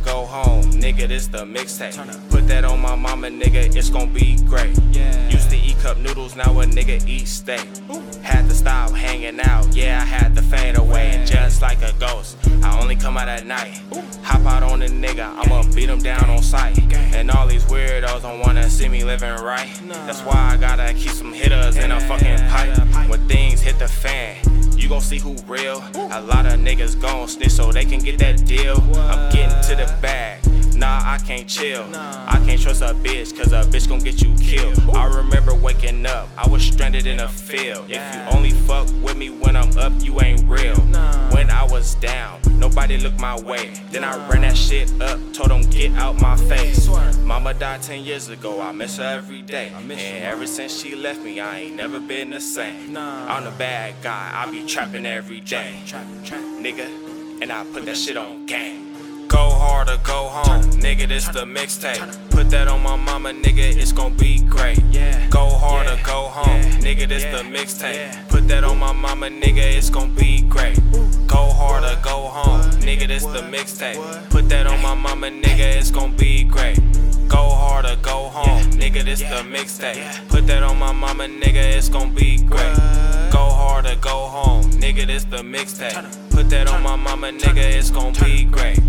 home, nigga, this the mixtape. Put that on my mama, nigga, it's gon' be great. Used to eat cup noodles, now a nigga eat steak. Had to stop hanging out, yeah, I had to fade away. And just like a ghost, I only come out at night. Hop out on a nigga, I'ma beat him down on sight. And all these weirdos don't wanna see me living right. That's why I gotta keep some hitters in a fucking pipe. When things hit the fan, you gon' see who real. A lot of niggas gon' snitch so they can get that deal. I'm I can't chill. I can't trust a bitch, cause a bitch gon' get you killed. I remember waking up, I was stranded in a field. If you only fuck with me when I'm up, you ain't real. When I was down, nobody looked my way. Then I ran that shit up, told them get out my face. Mama died 10 years ago, I miss her every day. And ever since she left me, I ain't never been the same. I'm the bad guy, I be trapping every day. Nigga, and I put that shit on game. Go hard or go home, nigga, this the mixtape. Put that on my mama, nigga, it's gon' be great. Go hard or go home, nigga, this the mixtape. Put that on my mama, nigga, it's gon' be great. Go hard or go home, nigga, this the mixtape. Put that on my mama, nigga, it's gon' be great. Go hard or go home, nigga, this the mixtape. Put that on my mama, nigga, it's gon' be great. Go hard or go home, nigga, this the mixtape. Put that on my mama, nigga, it's gon' be great.